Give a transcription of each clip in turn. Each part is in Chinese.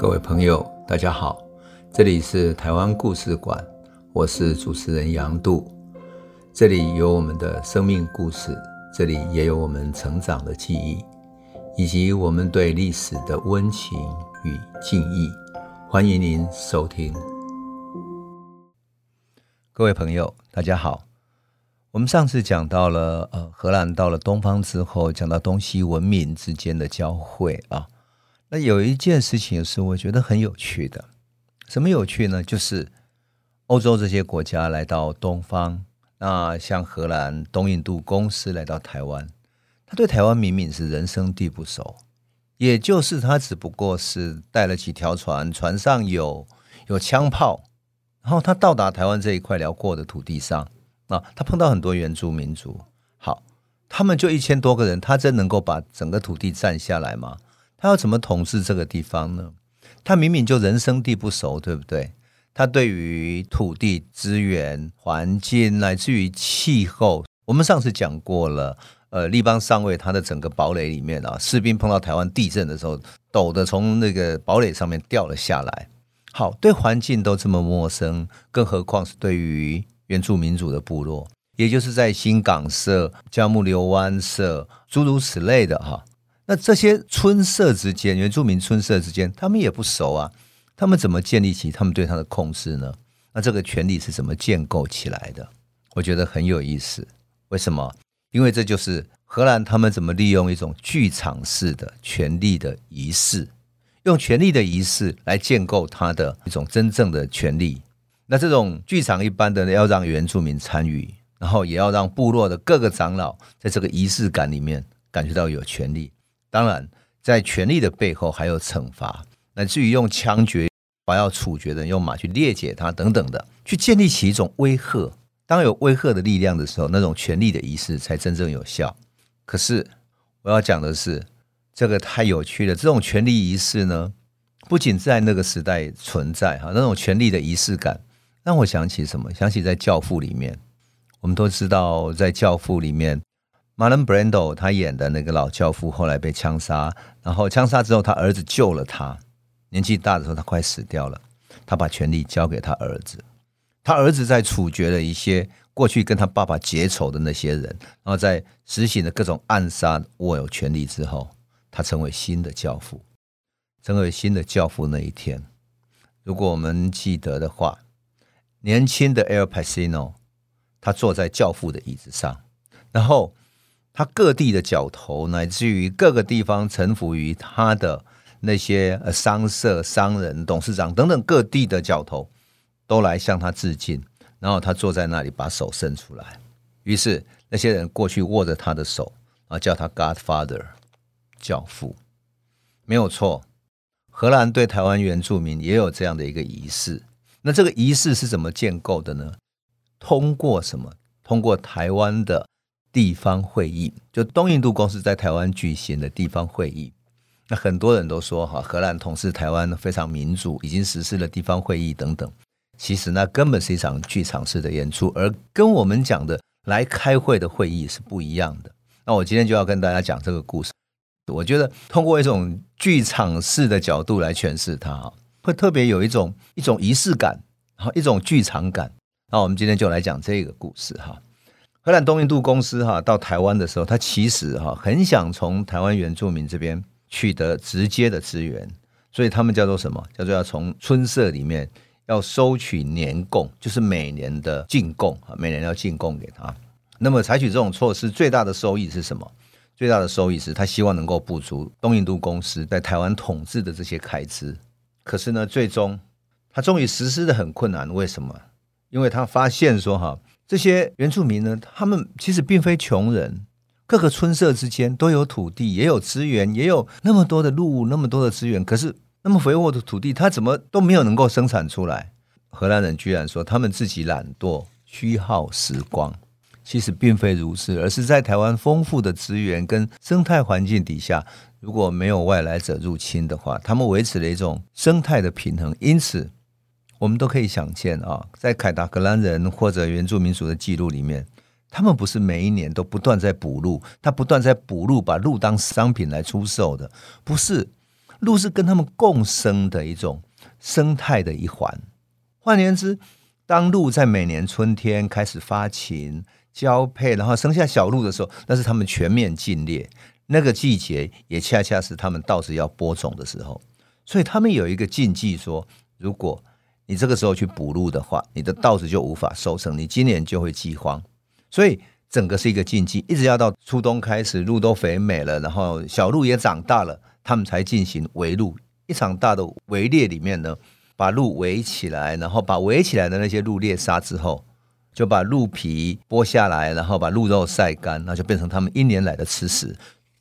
各位朋友，大家好，这里是台湾故事馆，我是主持人杨度，这里有我们的生命故事，这里也有我们成长的记忆，以及我们对历史的温情与敬意。欢迎您收听。各位朋友，大家好。我们上次讲到了，呃，荷兰到了东方之后，讲到东西文明之间的交汇啊。那有一件事情是我觉得很有趣的，什么有趣呢？就是欧洲这些国家来到东方，那像荷兰东印度公司来到台湾，他对台湾明明是人生地不熟，也就是他只不过是带了几条船，船上有有枪炮，然后他到达台湾这一块辽阔的土地上，啊，他碰到很多原住民族，好，他们就一千多个人，他真能够把整个土地占下来吗？他要怎么统治这个地方呢？他明明就人生地不熟，对不对？他对于土地资源、环境，乃至于气候，我们上次讲过了。呃，立邦上尉他的整个堡垒里面啊，士兵碰到台湾地震的时候，抖的从那个堡垒上面掉了下来。好，对环境都这么陌生，更何况是对于原住民族的部落，也就是在新港社、佳木流湾社诸如此类的哈。那这些村社之间，原住民村社之间，他们也不熟啊。他们怎么建立起他们对他的控制呢？那这个权力是怎么建构起来的？我觉得很有意思。为什么？因为这就是荷兰他们怎么利用一种剧场式的权力的仪式，用权力的仪式来建构他的一种真正的权力。那这种剧场一般的要让原住民参与，然后也要让部落的各个长老在这个仪式感里面感觉到有权力。当然，在权力的背后还有惩罚，乃至于用枪决，把要处决的人用马去猎解他等等的，去建立起一种威吓。当有威吓的力量的时候，那种权力的仪式才真正有效。可是我要讲的是，这个太有趣了。这种权力仪式呢，不仅在那个时代存在哈，那种权力的仪式感让我想起什么？想起在《教父》里面，我们都知道，在《教父》里面。Marlon Brando 他演的那个老教父后来被枪杀，然后枪杀之后，他儿子救了他。年纪大的时候，他快死掉了，他把权力交给他儿子。他儿子在处决了一些过去跟他爸爸结仇的那些人，然后在实行了各种暗杀，握有权力之后，他成为新的教父。成为新的教父那一天，如果我们记得的话，年轻的 Al Pacino 他坐在教父的椅子上，然后。他各地的角头，乃至于各个地方臣服于他的那些商社、商人、董事长等等各地的角头，都来向他致敬。然后他坐在那里，把手伸出来。于是那些人过去握着他的手，啊，叫他 Godfather，教父。没有错，荷兰对台湾原住民也有这样的一个仪式。那这个仪式是怎么建构的呢？通过什么？通过台湾的。地方会议，就东印度公司在台湾举行的地方会议，那很多人都说哈，荷兰统治台湾非常民主，已经实施了地方会议等等。其实那根本是一场剧场式的演出，而跟我们讲的来开会的会议是不一样的。那我今天就要跟大家讲这个故事。我觉得通过一种剧场式的角度来诠释它，会特别有一种一种仪式感，然后一种剧场感。那我们今天就来讲这个故事哈。荷兰东印度公司哈到台湾的时候，他其实哈很想从台湾原住民这边取得直接的资源，所以他们叫做什么？叫做要从村社里面要收取年贡，就是每年的进贡啊，每年要进贡给他。那么采取这种措施，最大的收益是什么？最大的收益是他希望能够补足东印度公司在台湾统治的这些开支。可是呢，最终他终于实施的很困难，为什么？因为他发现说哈。这些原住民呢，他们其实并非穷人，各个村社之间都有土地，也有资源，也有那么多的路，那么多的资源。可是那么肥沃的土地，他怎么都没有能够生产出来？荷兰人居然说他们自己懒惰、虚耗时光。其实并非如此，而是在台湾丰富的资源跟生态环境底下，如果没有外来者入侵的话，他们维持了一种生态的平衡。因此。我们都可以想见啊，在凯达格兰人或者原住民族的记录里面，他们不是每一年都不断在捕鹿，他不断在捕鹿，把鹿当商品来出售的，不是，鹿是跟他们共生的一种生态的一环。换言之，当鹿在每年春天开始发情、交配，然后生下小鹿的时候，那是他们全面禁猎。那个季节也恰恰是他们到时要播种的时候，所以他们有一个禁忌说：如果你这个时候去捕鹿的话，你的稻子就无法收成，你今年就会饥荒。所以整个是一个禁忌，一直要到初冬开始，鹿都肥美了，然后小鹿也长大了，他们才进行围鹿。一场大的围猎里面呢，把鹿围起来，然后把围起来的那些鹿猎杀之后，就把鹿皮剥下来，然后把鹿肉晒干，那就变成他们一年来的吃食。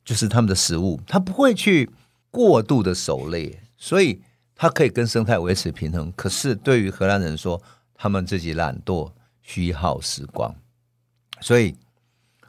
就是他们的食物，他不会去过度的狩猎，所以他可以跟生态维持平衡。可是对于荷兰人说，他们自己懒惰，虚耗时光，所以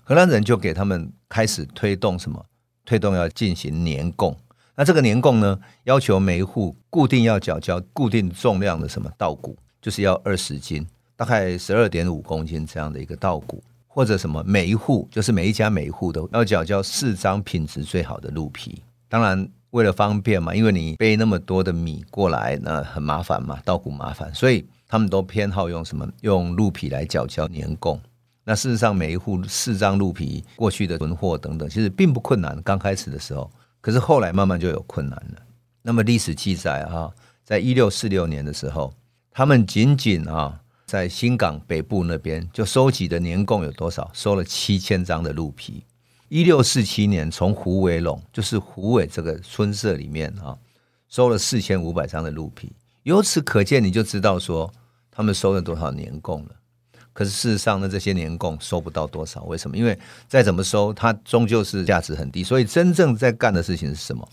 荷兰人就给他们开始推动什么？推动要进行年贡。那这个年贡呢，要求每一户固定要缴交固定重量的什么稻谷，就是要二十斤，大概十二点五公斤这样的一个稻谷。或者什么，每一户就是每一家每一户都要缴交四张品质最好的鹿皮。当然，为了方便嘛，因为你背那么多的米过来，那很麻烦嘛，稻谷麻烦，所以他们都偏好用什么？用鹿皮来缴交年贡。那事实上，每一户四张鹿皮过去的存货等等，其实并不困难。刚开始的时候，可是后来慢慢就有困难了。那么历史记载哈，在一六四六年的时候，他们仅仅啊。在新港北部那边，就收集的年贡有多少？收了七千张的鹿皮。一六四七年，从虎尾陇，就是胡伟这个村社里面啊，收了四千五百张的鹿皮。由此可见，你就知道说他们收了多少年贡了。可是事实上呢，这些年贡收不到多少。为什么？因为再怎么收，它终究是价值很低。所以真正在干的事情是什么？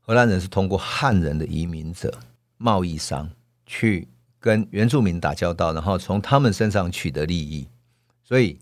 荷兰人是通过汉人的移民者、贸易商去。跟原住民打交道，然后从他们身上取得利益，所以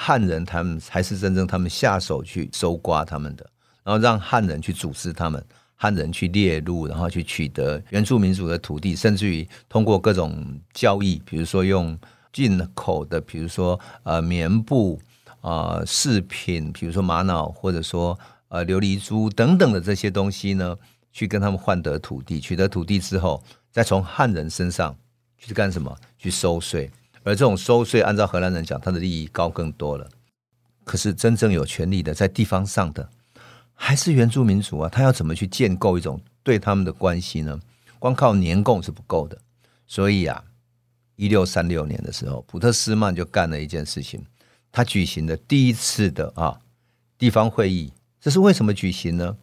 汉人他们才是真正他们下手去搜刮他们的，然后让汉人去组织他们，汉人去猎鹿，然后去取得原住民族的土地，甚至于通过各种交易，比如说用进口的，比如说呃棉布啊、呃、饰品，比如说玛瑙，或者说呃琉璃珠等等的这些东西呢，去跟他们换得土地，取得土地之后，再从汉人身上。去干什么？去收税，而这种收税，按照荷兰人讲，他的利益高更多了。可是真正有权力的，在地方上的，还是原住民族啊。他要怎么去建构一种对他们的关系呢？光靠年贡是不够的。所以啊，一六三六年的时候，普特斯曼就干了一件事情，他举行的第一次的啊地方会议。这是为什么举行呢？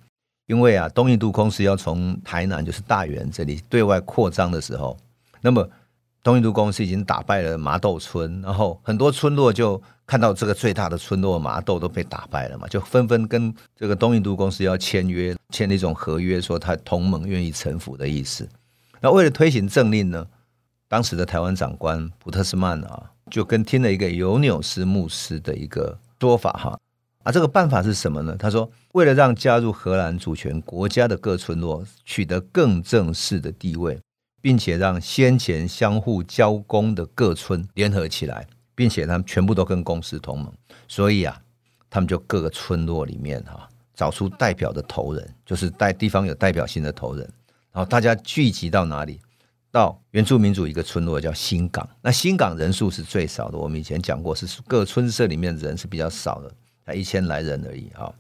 因为啊，东印度公司要从台南，就是大员这里对外扩张的时候，那么。东印度公司已经打败了麻豆村，然后很多村落就看到这个最大的村落麻豆都被打败了嘛，就纷纷跟这个东印度公司要签约，签了一种合约，说他同盟愿意臣服的意思。那为了推行政令呢，当时的台湾长官普特斯曼啊，就跟听了一个尤纽斯牧师的一个说法哈，啊，这个办法是什么呢？他说，为了让加入荷兰主权国家的各村落取得更正式的地位。并且让先前相互交攻的各村联合起来，并且他们全部都跟公司同盟，所以啊，他们就各个村落里面哈，找出代表的头人，就是代地方有代表性的头人，然后大家聚集到哪里？到原住民族一个村落叫新港，那新港人数是最少的，我们以前讲过，是各村社里面人是比较少的，才一千来人而已啊。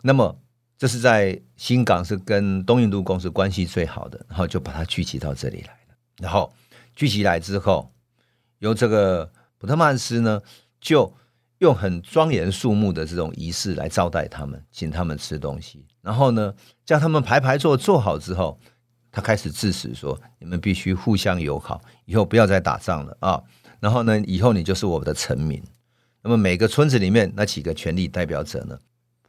那么。这是在新港，是跟东印度公司关系最好的，然后就把它聚集到这里来。然后聚集来之后，由这个普特曼斯呢，就用很庄严肃穆的这种仪式来招待他们，请他们吃东西。然后呢，叫他们排排坐，坐好之后，他开始致辞说：“你们必须互相友好，以后不要再打仗了啊！然后呢，以后你就是我们的臣民。那么每个村子里面那几个权力代表者呢？”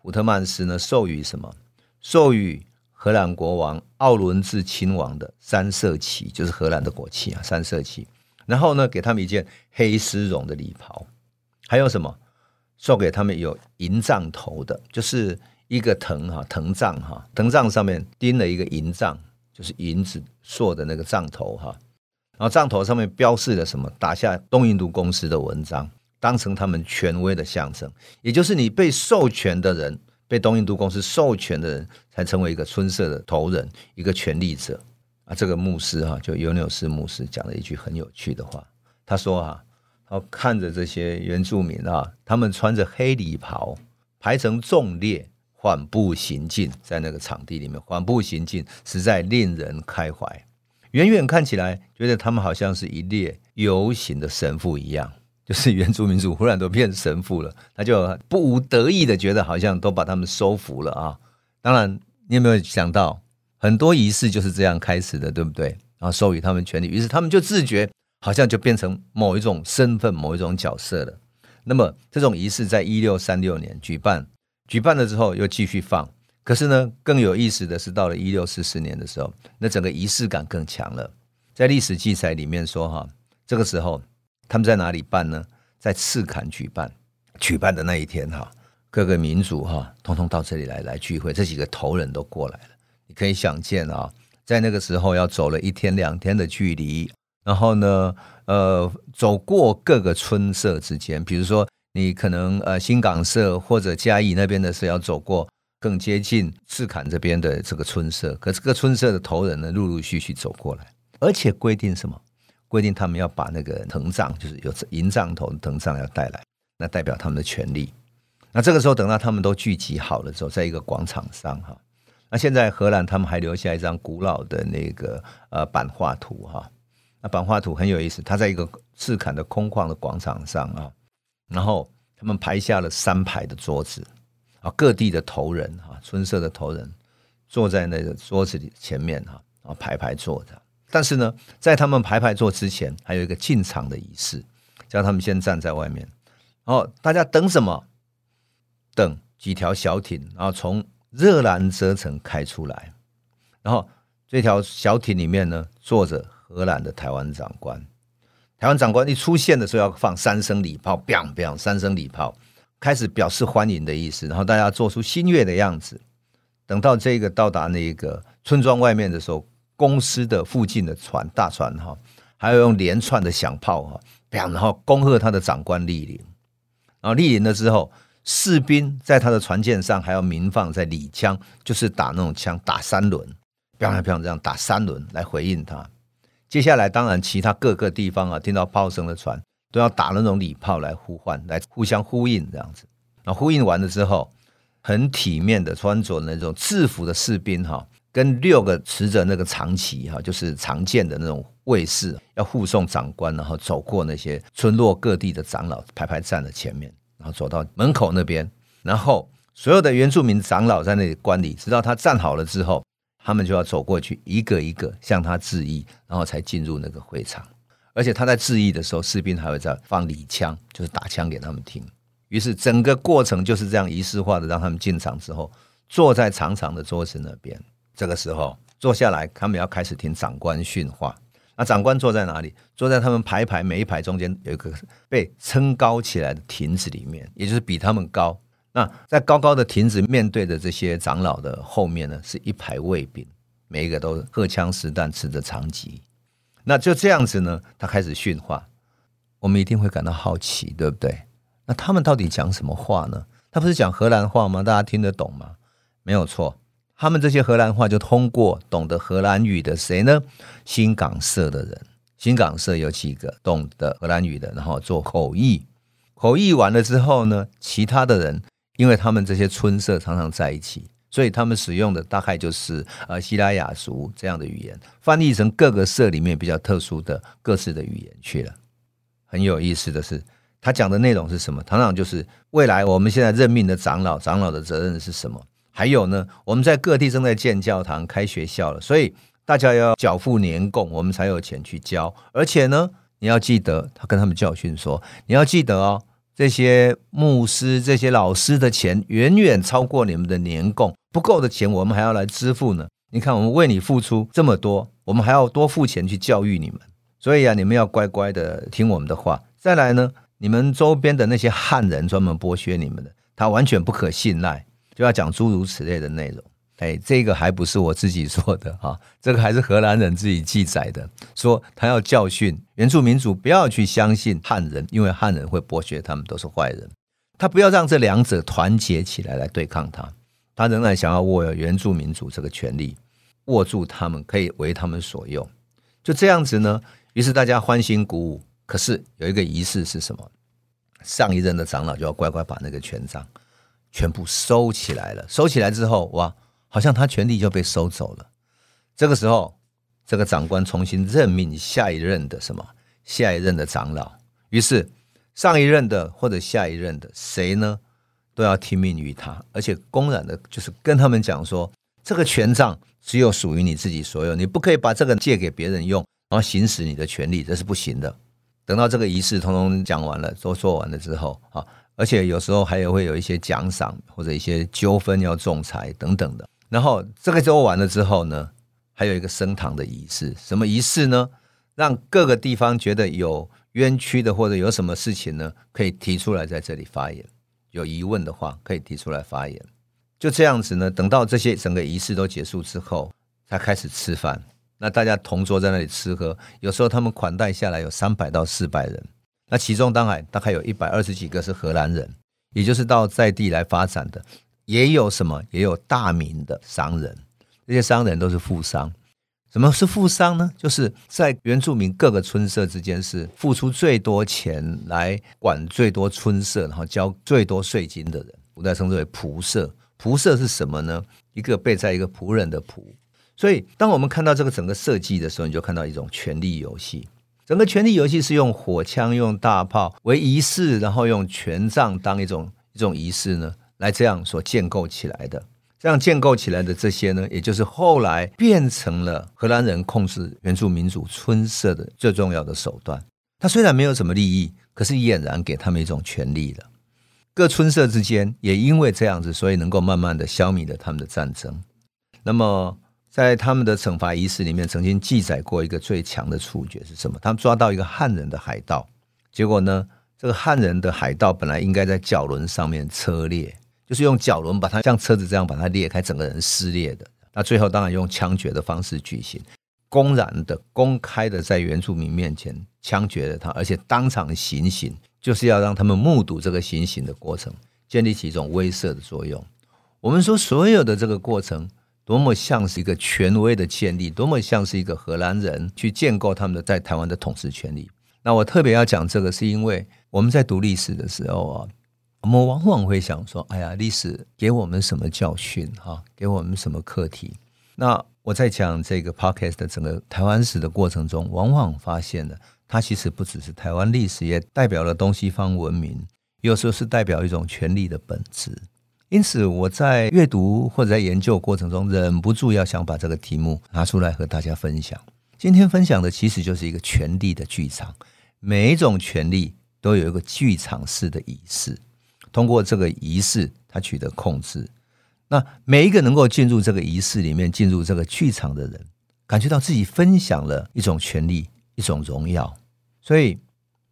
普特曼斯呢，授予什么？授予荷兰国王奥伦治亲王的三色旗，就是荷兰的国旗啊，三色旗。然后呢，给他们一件黑丝绒的礼袍，还有什么？送给他们有银杖头的，就是一个藤哈藤杖哈，藤杖上面钉了一个银杖，就是银子做的那个杖头哈。然后杖头上面标示了什么？打下东印度公司的文章。当成他们权威的象征，也就是你被授权的人被东印度公司授权的人才成为一个村社的头人，一个权力者啊。这个牧师哈，就尤纽斯牧师讲了一句很有趣的话，他说啊，他看着这些原住民啊，他们穿着黑礼袍，排成纵列，缓步行进在那个场地里面，缓步行进，实在令人开怀。远远看起来，觉得他们好像是一列游行的神父一样。就是原住民族忽然都变神父了，他就不无得意的觉得好像都把他们收服了啊！当然，你有没有想到很多仪式就是这样开始的，对不对？然后授予他们权利，于是他们就自觉好像就变成某一种身份、某一种角色了。那么这种仪式在一六三六年举办，举办了之后又继续放。可是呢，更有意思的是，到了一六四四年的时候，那整个仪式感更强了。在历史记载里面说，哈，这个时候。他们在哪里办呢？在赤坎举办。举办的那一天，哈，各个民族哈，通通到这里来来聚会。这几个头人都过来了。你可以想见啊，在那个时候要走了一天两天的距离，然后呢，呃，走过各个村社之间。比如说，你可能呃新港社或者嘉义那边的社要走过更接近赤坎这边的这个村社，可这个村社的头人呢，陆陆续续走过来，而且规定什么？规定他们要把那个藤杖，就是有银杖头的藤杖要带来，那代表他们的权利。那这个时候等到他们都聚集好了之后，在一个广场上哈，那现在荷兰他们还留下一张古老的那个呃版画图哈，那版画图很有意思，它在一个赤坎的空旷的广场上啊，然后他们排下了三排的桌子啊，各地的头人哈，村社的头人坐在那个桌子里前面哈，啊排排坐着。但是呢，在他们排排坐之前，还有一个进场的仪式，叫他们先站在外面。然后大家等什么？等几条小艇，然后从热兰遮城开出来。然后这条小艇里面呢，坐着荷兰的台湾长官。台湾长官一出现的时候，要放三声礼炮，biang biang，三声礼炮，开始表示欢迎的意思。然后大家做出新月的样子。等到这个到达那个村庄外面的时候。公司的附近的船，大船哈，还要用连串的响炮哈，然后恭贺他的长官莅临。然后莅临了之后，士兵在他的船舰上还要鸣放在礼枪，就是打那种枪，打三轮，砰砰砰这样打三轮来回应他。接下来，当然其他各个地方啊，听到炮声的船都要打那种礼炮来呼唤，来互相呼应这样子。那呼应完了之后，很体面的穿着那种制服的士兵哈。跟六个持着那个长旗哈，就是长剑的那种卫士，要护送长官，然后走过那些村落各地的长老，排排站在前面，然后走到门口那边，然后所有的原住民长老在那里观礼，直到他站好了之后，他们就要走过去，一个一个向他致意，然后才进入那个会场。而且他在致意的时候，士兵还会在放礼枪，就是打枪给他们听。于是整个过程就是这样仪式化的，让他们进场之后，坐在长长的桌子那边。这个时候坐下来，他们要开始听长官训话。那长官坐在哪里？坐在他们排排每一排中间有一个被撑高起来的亭子里面，也就是比他们高。那在高高的亭子面对着这些长老的后面呢，是一排卫兵，每一个都荷枪实弹，持着长戟。那就这样子呢，他开始训话。我们一定会感到好奇，对不对？那他们到底讲什么话呢？他不是讲荷兰话吗？大家听得懂吗？没有错。他们这些荷兰话就通过懂得荷兰语的谁呢？新港社的人，新港社有几个懂得荷兰语的，然后做口译。口译完了之后呢，其他的人，因为他们这些村社常常在一起，所以他们使用的大概就是呃西拉雅族这样的语言，翻译成各个社里面比较特殊的各自的语言去了。很有意思的是，他讲的内容是什么？常常就是未来我们现在任命的长老，长老的责任是什么？还有呢，我们在各地正在建教堂、开学校了，所以大家要缴付年贡，我们才有钱去交。而且呢，你要记得，他跟他们教训说，你要记得哦，这些牧师、这些老师的钱远远超过你们的年贡，不够的钱我们还要来支付呢。你看，我们为你付出这么多，我们还要多付钱去教育你们，所以啊，你们要乖乖的听我们的话。再来呢，你们周边的那些汉人专门剥削你们的，他完全不可信赖。就要讲诸如此类的内容，哎，这个还不是我自己说的 哈，这个还是荷兰人自己记载的，说他要教训原住民族不要去相信汉人，因为汉人会剥削他们，都是坏人。他不要让这两者团结起来来对抗他，他仍然想要握有原住民族这个权利，握住他们，可以为他们所用。就这样子呢，于是大家欢欣鼓舞。可是有一个仪式是什么？上一任的长老就要乖乖把那个权杖全部收起来了。收起来之后，哇，好像他权力就被收走了。这个时候，这个长官重新任命下一任的什么？下一任的长老。于是上一任的或者下一任的谁呢，都要听命于他，而且公然的就是跟他们讲说，这个权杖只有属于你自己所有，你不可以把这个借给别人用，然后行使你的权利，这是不行的。等到这个仪式通通讲完了，都做完了之后啊，而且有时候还有会有一些奖赏或者一些纠纷要仲裁等等的。然后这个做完了之后呢，还有一个升堂的仪式，什么仪式呢？让各个地方觉得有冤屈的或者有什么事情呢，可以提出来在这里发言。有疑问的话，可以提出来发言。就这样子呢，等到这些整个仪式都结束之后，才开始吃饭。那大家同桌在那里吃喝，有时候他们款待下来有三百到四百人，那其中当然大概有一百二十几个是荷兰人，也就是到在地来发展的，也有什么，也有大名的商人，这些商人都是富商。什么是富商呢？就是在原住民各个村社之间是付出最多钱来管最多村社，然后交最多税金的人，古代称之为仆社。仆社是什么呢？一个背在一个仆人的仆。所以，当我们看到这个整个设计的时候，你就看到一种权力游戏。整个权力游戏是用火枪、用大炮为仪式，然后用权杖当一种一种仪式呢，来这样所建构起来的。这样建构起来的这些呢，也就是后来变成了荷兰人控制原住民族村社的最重要的手段。它虽然没有什么利益，可是俨然给他们一种权力了。各村社之间也因为这样子，所以能够慢慢的消弭了他们的战争。那么。在他们的惩罚仪式里面，曾经记载过一个最强的处决是什么？他们抓到一个汉人的海盗，结果呢，这个汉人的海盗本来应该在轿轮上面车裂，就是用轿轮把它像车子这样把它裂开，整个人撕裂的。那最后当然用枪决的方式举行，公然的、公开的在原住民面前枪决了他，而且当场行刑，就是要让他们目睹这个行刑的过程，建立起一种威慑的作用。我们说所有的这个过程。多么像是一个权威的建立，多么像是一个荷兰人去建构他们的在台湾的统治权利。那我特别要讲这个，是因为我们在读历史的时候啊，我们往往会想说：“哎呀，历史给我们什么教训？哈，给我们什么课题？”那我在讲这个 podcast 的整个台湾史的过程中，往往发现了它其实不只是台湾历史，也代表了东西方文明，有时候是代表一种权力的本质。因此，我在阅读或者在研究过程中，忍不住要想把这个题目拿出来和大家分享。今天分享的其实就是一个权力的剧场，每一种权力都有一个剧场式的仪式，通过这个仪式，它取得控制。那每一个能够进入这个仪式里面、进入这个剧场的人，感觉到自己分享了一种权力、一种荣耀。所以，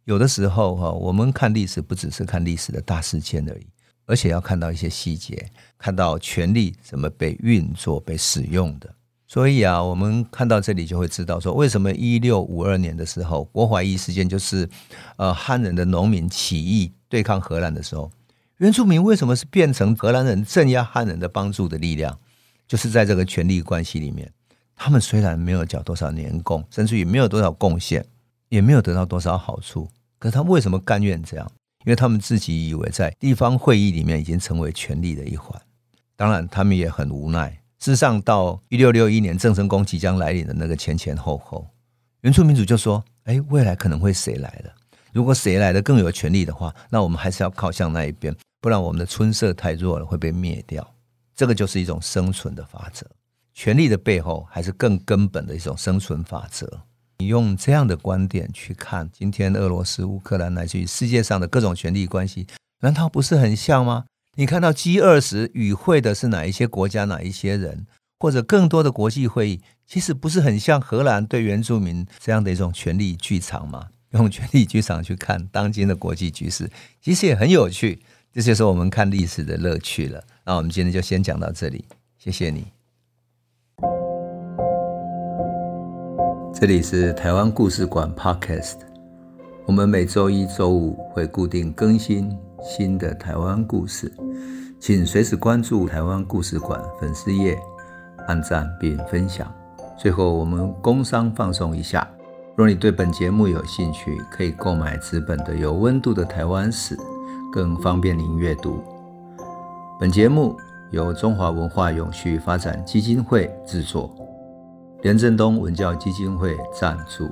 有的时候哈，我们看历史不只是看历史的大事件而已。而且要看到一些细节，看到权力怎么被运作、被使用的。所以啊，我们看到这里就会知道说，为什么一六五二年的时候，郭怀义事件就是呃汉人的农民起义对抗荷兰的时候，原住民为什么是变成荷兰人镇压汉人的帮助的力量？就是在这个权力关系里面，他们虽然没有缴多少年贡，甚至于没有多少贡献，也没有得到多少好处，可是他为什么甘愿这样？因为他们自己以为在地方会议里面已经成为权力的一环，当然他们也很无奈。事实上，到一六六一年郑成功即将来临的那个前前后后，原住民主就说：“哎，未来可能会谁来了？如果谁来的更有权力的话，那我们还是要靠向那一边，不然我们的村社太弱了，会被灭掉。”这个就是一种生存的法则。权力的背后，还是更根本的一种生存法则。你用这样的观点去看今天俄罗斯、乌克兰乃至于世界上的各种权力关系，难道不是很像吗？你看到 G 二十与会的是哪一些国家、哪一些人，或者更多的国际会议，其实不是很像荷兰对原住民这样的一种权力剧场吗？用权力剧场去看当今的国际局势，其实也很有趣。这就是我们看历史的乐趣了。那我们今天就先讲到这里，谢谢你。这里是台湾故事馆 Podcast，我们每周一、周五会固定更新新的台湾故事，请随时关注台湾故事馆粉丝页，按赞并分享。最后，我们工商放送一下：若你对本节目有兴趣，可以购买纸本的《有温度的台湾史》，更方便您阅读。本节目由中华文化永续发展基金会制作，连振东文教基金会赞助。